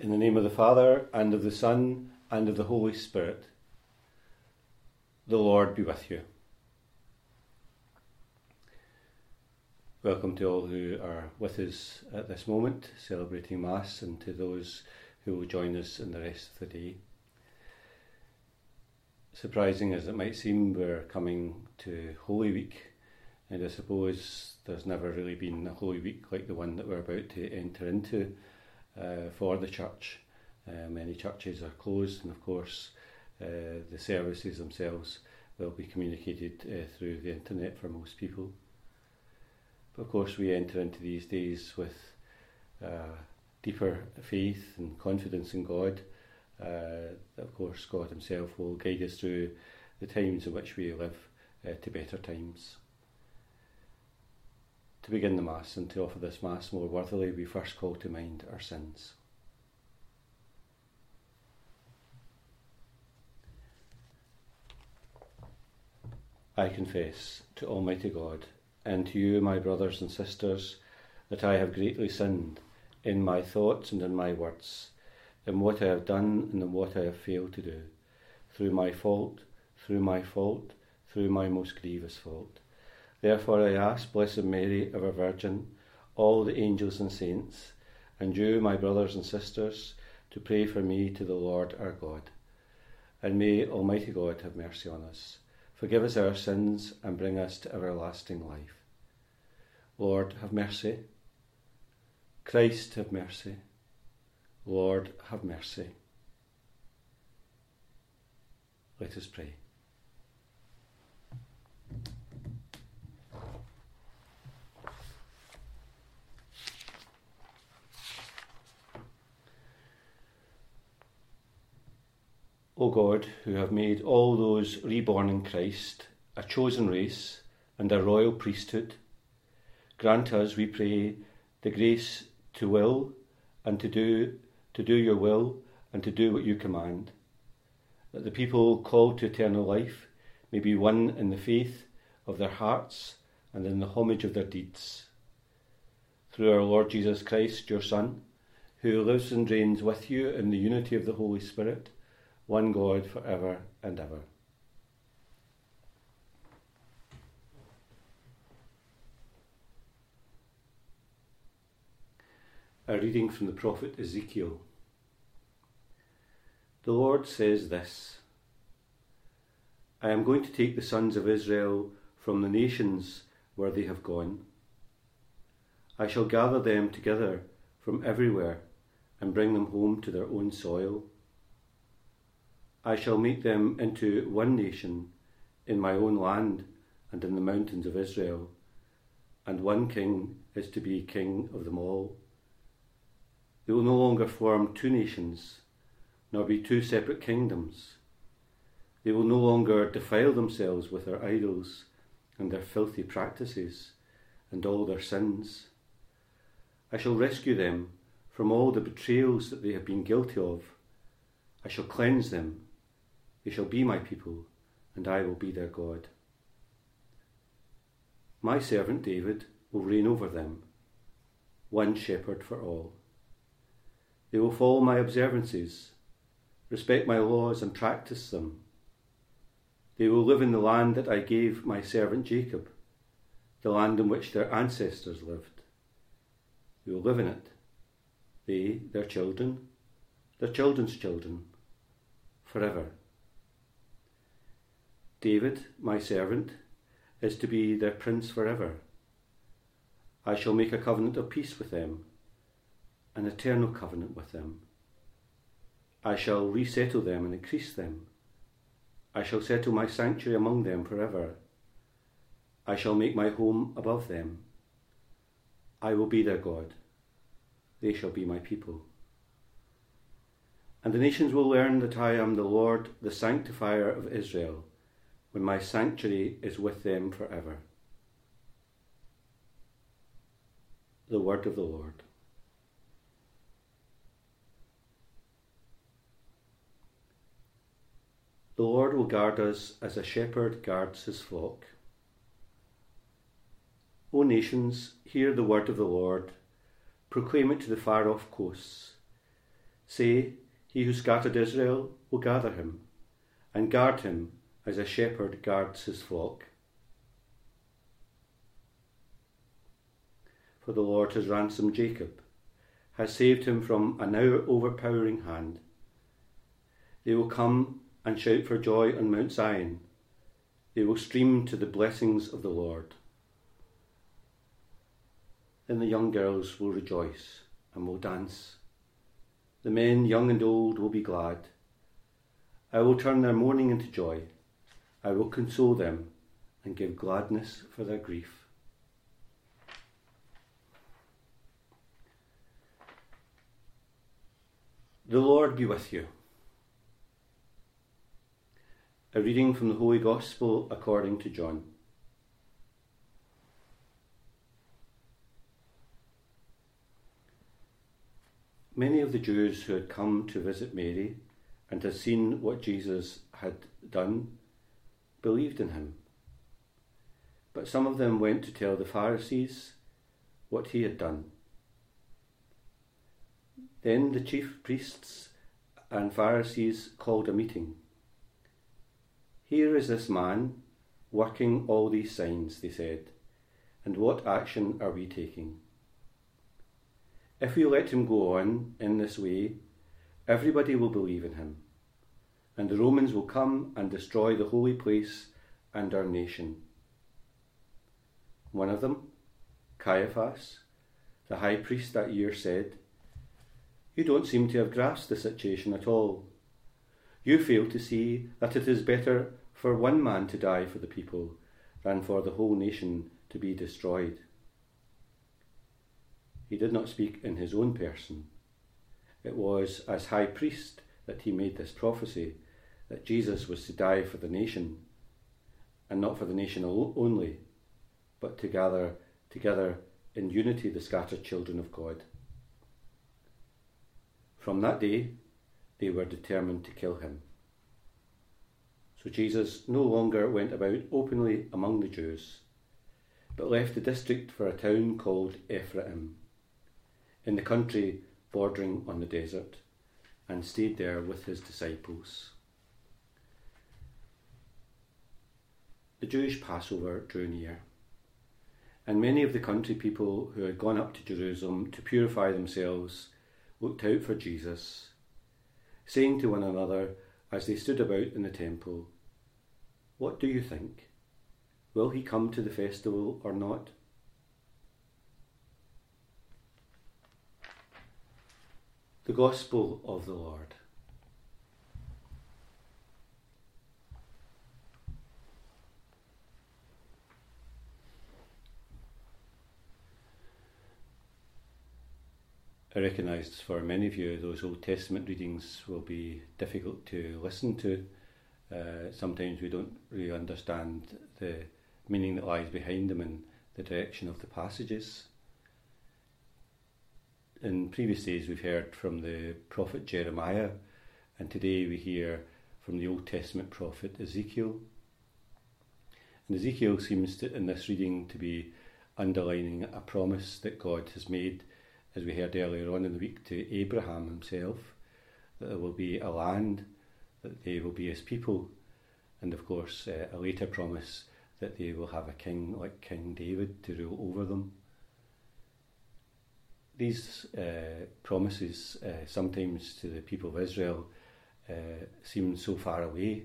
In the name of the Father, and of the Son, and of the Holy Spirit, the Lord be with you. Welcome to all who are with us at this moment, celebrating Mass, and to those who will join us in the rest of the day. Surprising as it might seem, we're coming to Holy Week, and I suppose there's never really been a Holy Week like the one that we're about to enter into uh, for the church. Uh, many churches are closed, and of course, uh, the services themselves will be communicated uh, through the internet for most people. But of course, we enter into these days with uh, deeper faith and confidence in God. Of course, God Himself will guide us through the times in which we live to better times to begin the Mass and to offer this Mass more worthily, we first call to mind our sins. I confess to Almighty God and to you, my brothers and sisters, that I have greatly sinned in my thoughts and in my words, in what I have done and in what I have failed to do, through my fault, through my fault, through my most grievous fault. Therefore I ask, Blessed Mary, ever Virgin, all the angels and saints, and you, my brothers and sisters, to pray for me to the Lord our God. And may Almighty God have mercy on us, forgive us our sins, and bring us to everlasting life. Lord, have mercy. Christ, have mercy. Lord, have mercy. Let us pray. O God, who have made all those reborn in Christ a chosen race and a royal priesthood, grant us, we pray, the grace to will and to do to do your will and to do what you command, that the people called to eternal life may be one in the faith of their hearts and in the homage of their deeds. Through our Lord Jesus Christ, your Son, who lives and reigns with you in the unity of the Holy Spirit, one God for ever and ever. A reading from the prophet Ezekiel. The Lord says this I am going to take the sons of Israel from the nations where they have gone. I shall gather them together from everywhere and bring them home to their own soil. I shall make them into one nation in my own land and in the mountains of Israel, and one king is to be king of them all. They will no longer form two nations, nor be two separate kingdoms. They will no longer defile themselves with their idols and their filthy practices and all their sins. I shall rescue them from all the betrayals that they have been guilty of. I shall cleanse them they shall be my people, and I will be their God. My servant David will reign over them, one shepherd for all. They will follow my observances, respect my laws, and practice them. They will live in the land that I gave my servant Jacob, the land in which their ancestors lived. They will live in it, they, their children, their children's children, forever. David, my servant, is to be their prince forever. I shall make a covenant of peace with them, an eternal covenant with them. I shall resettle them and increase them. I shall settle my sanctuary among them forever. I shall make my home above them. I will be their God. They shall be my people. And the nations will learn that I am the Lord, the sanctifier of Israel my sanctuary is with them forever. The word of the Lord. The Lord will guard us as a shepherd guards his flock. O nations, hear the word of the Lord, proclaim it to the far off coasts. Say, He who scattered Israel will gather him, and guard him as a shepherd guards his flock. For the Lord has ransomed Jacob, has saved him from an overpowering hand. They will come and shout for joy on Mount Zion. They will stream to the blessings of the Lord. Then the young girls will rejoice and will dance. The men, young and old, will be glad. I will turn their mourning into joy. I will console them and give gladness for their grief. The Lord be with you. A reading from the Holy Gospel according to John. Many of the Jews who had come to visit Mary and had seen what Jesus had done believed in him. But some of them went to tell the Pharisees what he had done. Then the chief priests and Pharisees called a meeting. Here is this man working all these signs, they said, and what action are we taking? If we let him go on in this way, everybody will believe in him, and the Romans will come and destroy the holy place and our nation. One of them, Caiaphas, the high priest that year, said, You don't seem to have grasped the situation at all. You fail to see that it is better for one man to die for the people than for the whole nation to be destroyed. He did not speak in his own person. It was as high priest that he made this prophecy that Jesus was to die for the nation, and not for the nation only, but to gather together in unity the scattered children of God. From that day, they were determined to kill him. So Jesus no longer went about openly among the Jews, but left the district for a town called Ephraim, in the country bordering on the desert, and stayed there with his disciples. The Jewish Passover drew near, and many of the country people who had gone up to Jerusalem to purify themselves looked out for Jesus, saying to one another, as they stood about in the temple, What do you think? Will he come to the festival or not? The Gospel of the Lord. I recognise for many of you those Old Testament readings will be difficult to listen to. Uh, sometimes we don't really understand the meaning that lies behind them and the direction of the passages. In previous days, we've heard from the prophet Jeremiah, and today we hear from the Old Testament prophet Ezekiel. And Ezekiel seems to, in this reading to be underlining a promise that God has made as we heard earlier on in the week, to Abraham himself, that there will be a land, that they will be his people, and of course uh, a later promise that they will have a king like King David to rule over them. These uh, promises, uh, sometimes to the people of Israel, uh, seemed so far away.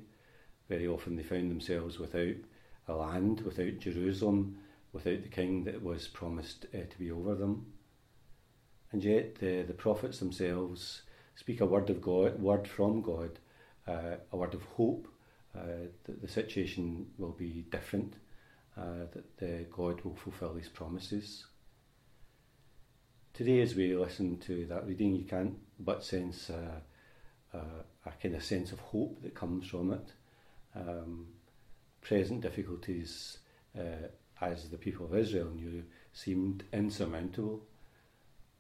Very often they found themselves without a land, without Jerusalem, without the king that was promised uh, to be over them and yet the, the prophets themselves speak a word of God, word from God, uh, a word of hope uh, that the situation will be different, uh, that God will fulfil His promises. Today, as we listen to that reading, you can't but sense a, a, a kind of sense of hope that comes from it. Um, present difficulties, uh, as the people of Israel knew, seemed insurmountable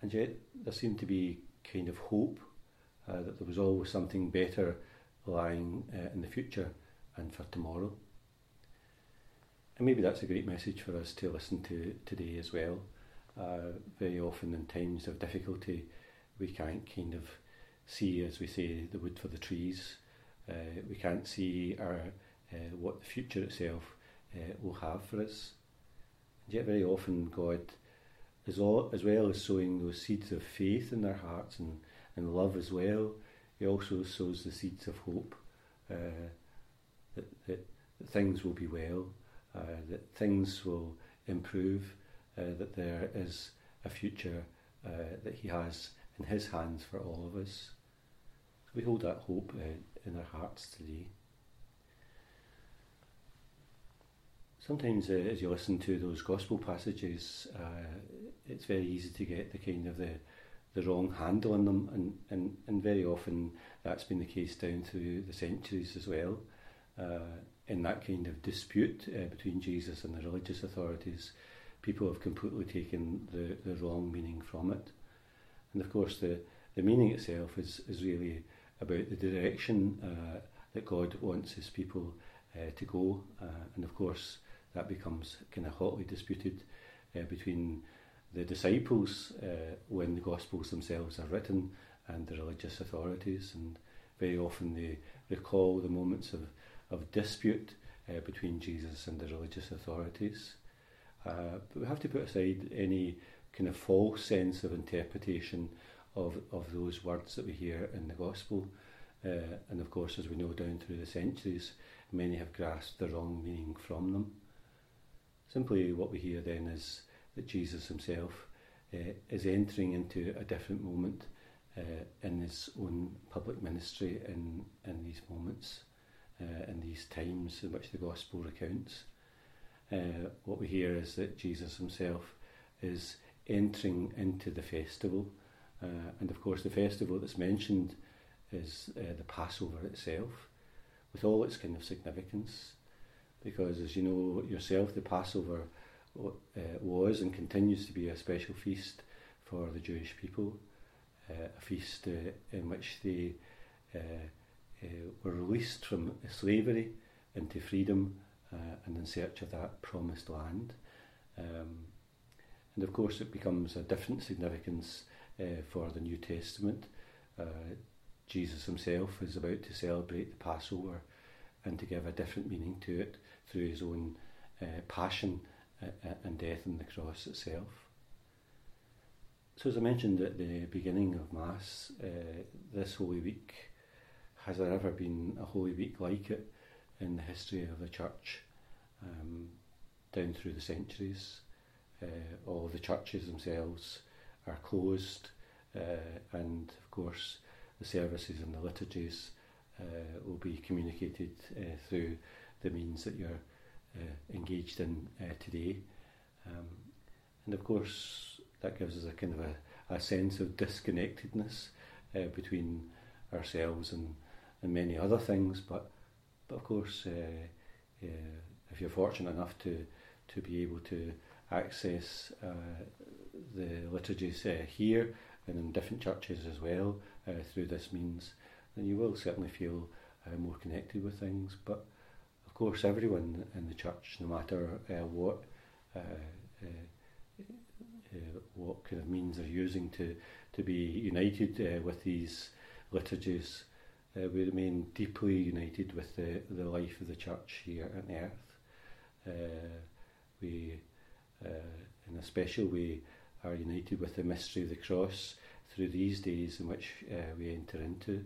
and yet there seemed to be kind of hope uh, that there was always something better lying uh, in the future and for tomorrow. And maybe that's a great message for us to listen to today as well. Uh, very often in times of difficulty, we can't kind of see, as we say, the wood for the trees. Uh, we can't see our, uh, what the future itself uh, will have for us. And yet, very often, God, as, all, as well as sowing those seeds of faith in their hearts and, and love as well, He also sows the seeds of hope uh, that, that, that, things will be well, uh, that things will improve, uh, that there is a future that He has in His hands for all of us. We hold that hope in our hearts today. Sometimes, uh, as you listen to those gospel passages, uh, it's very easy to get the kind of the the wrong handle on them, and, and, and very often that's been the case down through the centuries as well. Uh, in that kind of dispute uh, between Jesus and the religious authorities, people have completely taken the, the wrong meaning from it. And of course, the, the meaning itself is, is really about the direction uh, that God wants his people uh, to go. Uh, and of course, that becomes kind of hotly disputed uh, between the disciples uh, when the Gospels themselves are written and the religious authorities. And very often they recall the moments of, of dispute uh, between Jesus and the religious authorities. Uh, but we have to put aside any kind of false sense of interpretation of, of those words that we hear in the Gospel. Uh, and of course, as we know down through the centuries, many have grasped the wrong meaning from them. Simply what we hear then is that Jesus himself uh, is entering into a different moment uh, in his own public ministry in, in these moments, uh, in these times in which the gospel recounts. What we hear is that Jesus himself is entering into the festival, and of course, the festival that's mentioned is the Passover itself, with all its kind of significance because as you know yourself, the Passover uh, was and continues to be a special feast for the Jewish people, uh, a feast uh, in which they uh, uh, were released from slavery into freedom uh, and in search of that promised land. Um, and of course, it becomes a different significance for the New Testament. Jesus himself is about to celebrate the Passover and to give a different meaning to it through his own uh, passion uh, uh, and death on the cross itself. So, as I mentioned at the beginning of Mass, uh, this Holy Week, has there ever been a Holy Week like it in the history of the Church um, down through the centuries? Uh, all the churches themselves are closed, uh, and of course, the services and the liturgies uh, will be communicated through means that you're uh, engaged in uh, today. Um, and of course, that gives us a kind of a, a sense of disconnectedness uh, between ourselves and, and many other things. But, but of course, uh, uh, if you're fortunate enough to, to be able to access uh, the liturgies here and in different churches as well through this means, then you will certainly feel more connected with things. But of course, everyone in the church, no matter uh, what uh, uh, uh, what kind of means they're using to to be united uh, with these liturgies, we remain deeply united with the the life of the church here on earth. we, in a special way, are united with the mystery of the cross through these days in which we enter into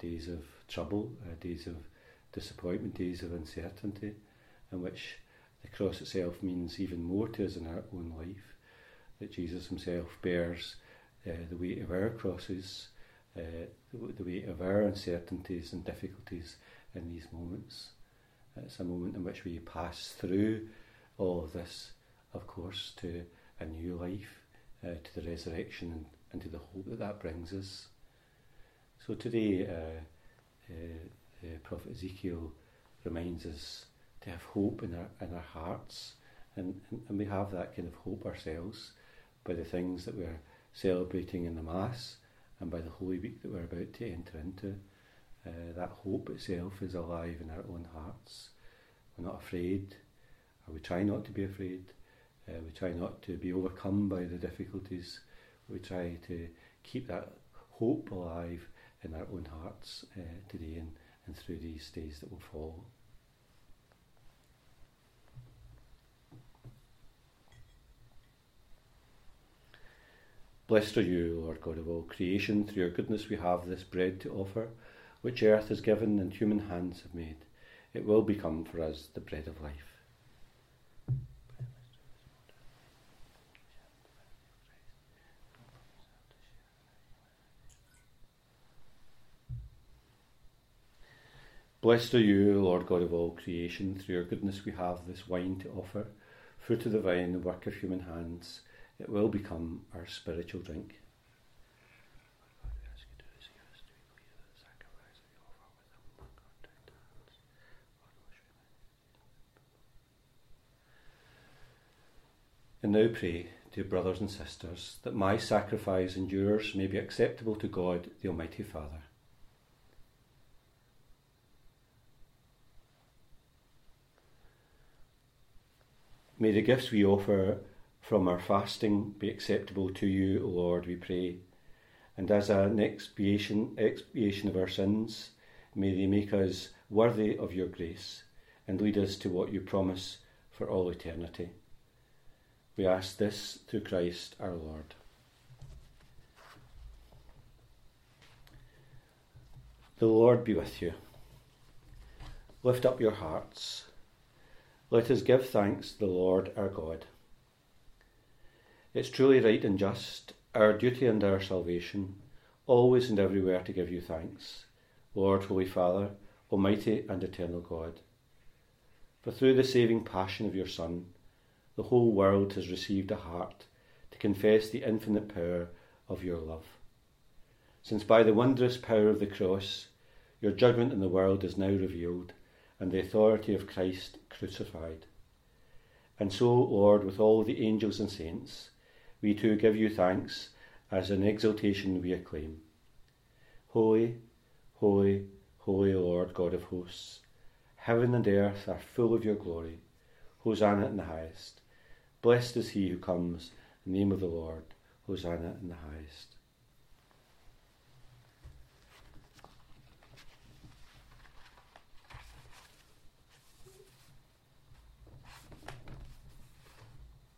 days of trouble, days of disappointment, days of uncertainty, in which the cross itself means even more to us in our own life, that Jesus himself bears uh, the weight of our crosses, uh, the, weight of our uncertainties and difficulties in these moments. It's a moment in which we pass through all of this, of course, to a new life, uh, to the resurrection and, and, to the hope that that brings us. So today, uh, uh, uh, Prophet Ezekiel reminds us to have hope in our in our hearts, and, and, and we have that kind of hope ourselves by the things that we're celebrating in the Mass and by the Holy Week that we're about to enter into. Uh, that hope itself is alive in our own hearts. We're not afraid, or we try not to be afraid. Uh, we try not to be overcome by the difficulties. We try to keep that hope alive in our own hearts uh, today and, and through these days that will follow. Blessed are you, Lord God of all creation. Through your goodness we have this bread to offer, which earth has given and human hands have made. It will become for us the bread of life. Blessed are you, Lord God of all creation. Through your goodness we have this wine to offer, fruit of the vine, the work of human hands it will become our spiritual drink. And now pray, dear brothers and sisters, that my sacrifice and yours may be acceptable to God, the Almighty Father. May the gifts we offer from our fasting be acceptable to you, O Lord, we pray. And as an expiation, expiation of our sins, may they make us worthy of your grace and lead us to what you promise for all eternity. We ask this through Christ our Lord. The Lord be with you. Lift up your hearts. Let us give thanks to the Lord our God. It's truly right and just, our duty and our salvation, always and everywhere to give you thanks, Lord, Holy Father, Almighty and Eternal God. For through the saving passion of your Son, the whole world has received a heart to confess the infinite power of your love. Since by the wondrous power of the cross, your judgment in the world is now revealed, and the authority of Christ crucified. And so, Lord, with all the angels and saints, we too give you thanks as an exaltation we acclaim. Holy, holy, holy Lord God of hosts, heaven and earth are full of your glory. Hosanna in the highest. Blessed is he who comes in the name of the Lord. Hosanna in the highest.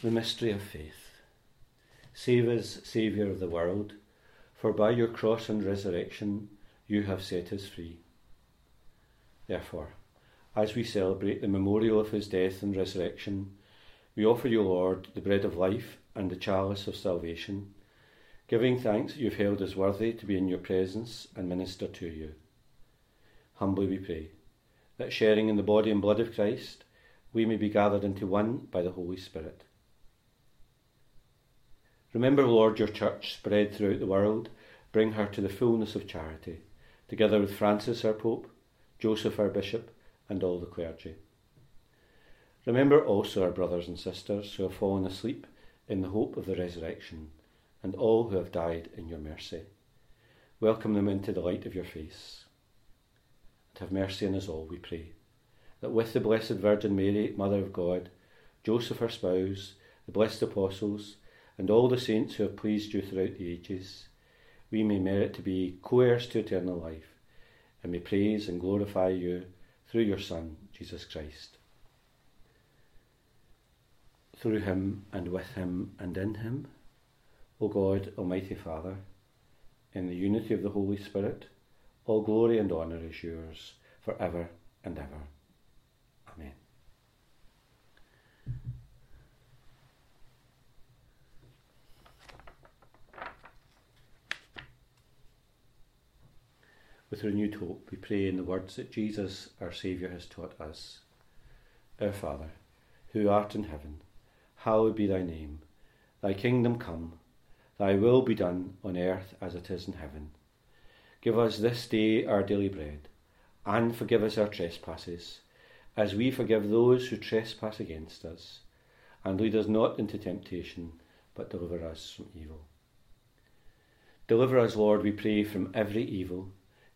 The mystery of faith. Save us, Saviour of the world, for by your cross and resurrection you have set us free. Therefore, as we celebrate the memorial of his death and resurrection, we offer you, Lord, the bread of life and the chalice of salvation, giving thanks that you have held us worthy to be in your presence and minister to you. Humbly we pray that sharing in the body and blood of Christ, we may be gathered into one by the Holy Spirit. Remember, Lord, your church spread throughout the world. Bring her to the fullness of charity, together with Francis, our Pope, Joseph, our Bishop, and all the clergy. Remember also our brothers and sisters who have fallen asleep in the hope of the resurrection, and all who have died in your mercy. welcome them into the light of your face. And have mercy on us all, we pray, that with the Blessed Virgin Mary, Mother of God, Joseph her spouse, the blessed apostles, and all the saints who have pleased you throughout the ages, we may merit to be co heirs to eternal life, and may praise and glorify you through your Son, Jesus Christ. Through him, and with him, and in him, O God, Almighty Father, in the unity of the Holy Spirit, all glory and honour is yours for ever and ever. Amen. With renewed hope, we pray in the words that Jesus, our Saviour, has taught us. Our Father, who art in heaven, hallowed be thy name. Thy kingdom come, thy will be done on earth as it is in heaven. Give us this day our daily bread, and forgive us our trespasses, as we forgive those who trespass against us. And lead us not into temptation, but deliver us from evil. Deliver us, Lord, we pray, from every evil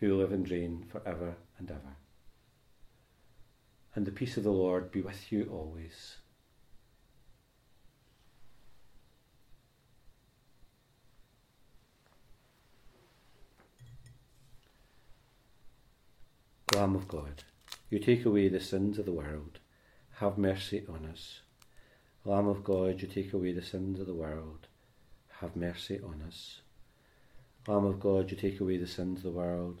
who live and reign for ever and ever. And the peace of the Lord be with you always. Lamb of God, you take away the sins of the world, have mercy on us. Lamb of God, you take away the sins of the world, have mercy on us. Lamb of God, you take away the sins of the world,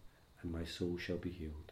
and my soul shall be healed.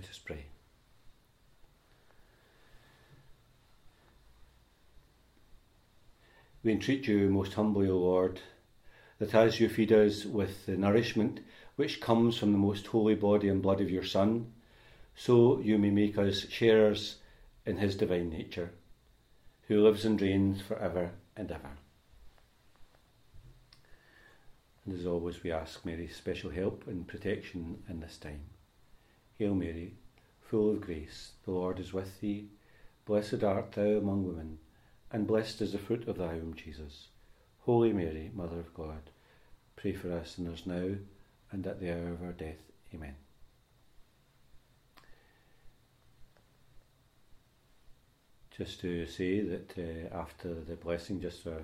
Let us pray. We entreat you most humbly, O Lord, that as you feed us with the nourishment which comes from the most holy body and blood of your Son, so you may make us sharers in his divine nature, who lives and reigns for ever and ever. And as always, we ask Mary's special help and protection in this time. Hail Mary, full of grace, the Lord is with thee. Blessed art thou among women, and blessed is the fruit of thy womb, Jesus. Holy Mary, Mother of God, pray for us sinners now and at the hour of our death. Amen. Just to say that uh, after the blessing, just for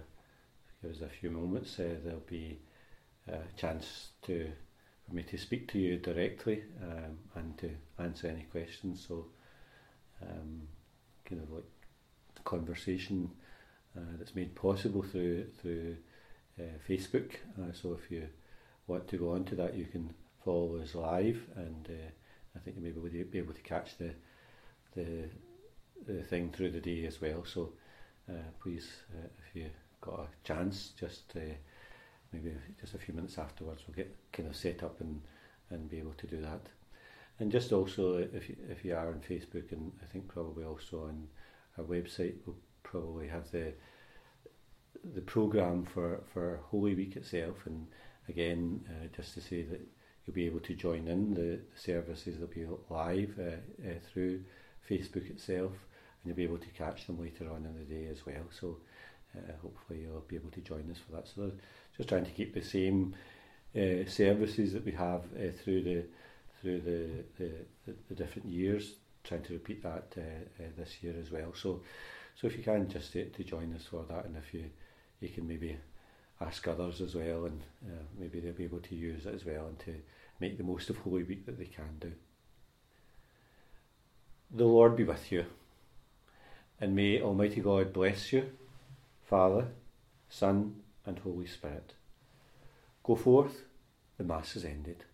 give us a few moments, uh, there'll be a chance to for me to speak to you directly um, and to answer any questions. So, um, kind of like conversation uh, that's made possible through through uh, Facebook. Uh, so if you want to go on to that, you can follow us live, and uh, I think you may be able to catch the the, the thing through the day as well. So uh, please, uh, if you got a chance, just maybe just a few minutes afterwards, we'll get kind of set up and and be able to do that. And just also, if you, if you are on Facebook, and I think probably also on our website, we'll probably have the the program for for Holy Week itself. And again, uh, just to say that you'll be able to join in the, the services. They'll be live uh, uh, through Facebook itself, and you'll be able to catch them later on in the day as well. So uh, hopefully you'll be able to join us for that. So just trying to keep the same uh, services that we have uh, through the through the, the, the, different years, trying to repeat that uh, uh, this year as well. So, so if you can just to join us for that, and if you you can maybe ask others as well, and uh, maybe they'll be able to use it as well, and to make the most of Holy Week that they can do. The Lord be with you, and may Almighty God bless you, Father, Son, and Holy Spirit. Go forth, the Mass is ended.